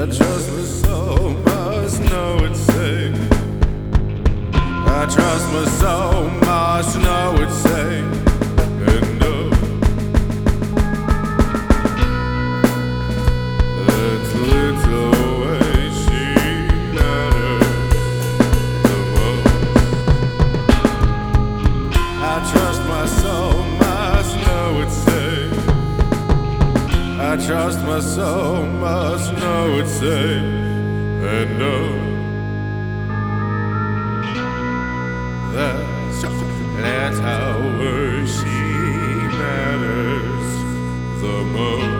I trust it's. I trust it's know uh, that little she matters the most. I trust my soul I trust my soul must know it's safe and know that that's how she matters the most.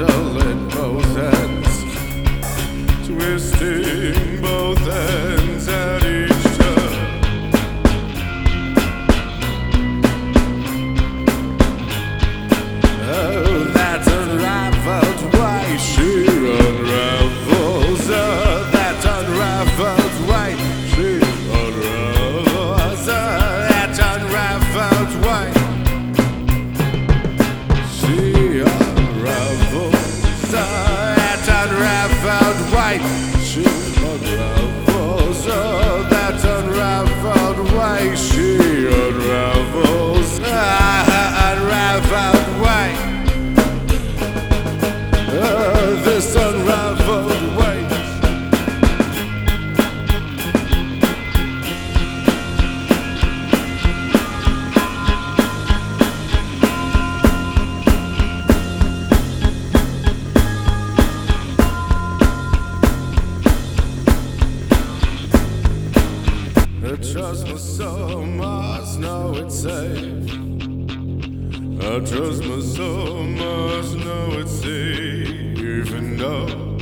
In both ends, twisting both ends at each turn. Oh, that unraveled way she unravels. Oh, that unraveled way she unravels. Oh, that unraveled way. I trust my soul must know it's safe. I trust my soul must know it's safe, even though.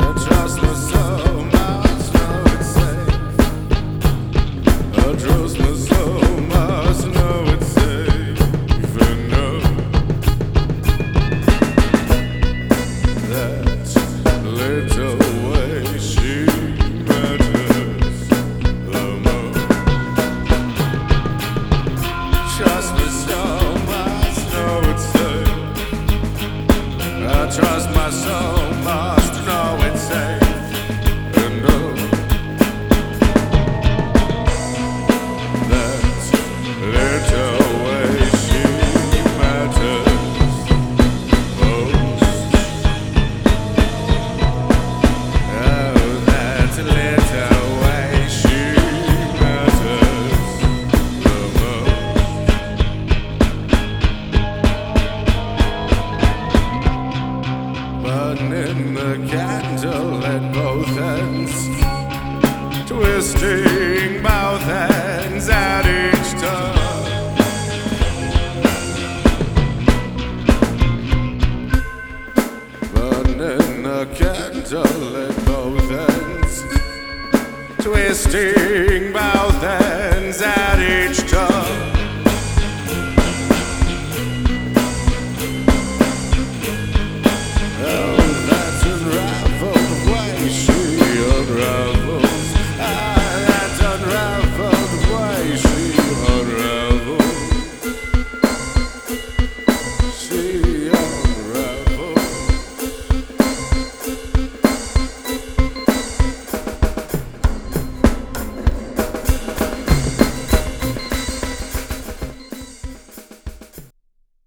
I trust Burning a candle at both ends, twisting both ends at each turn.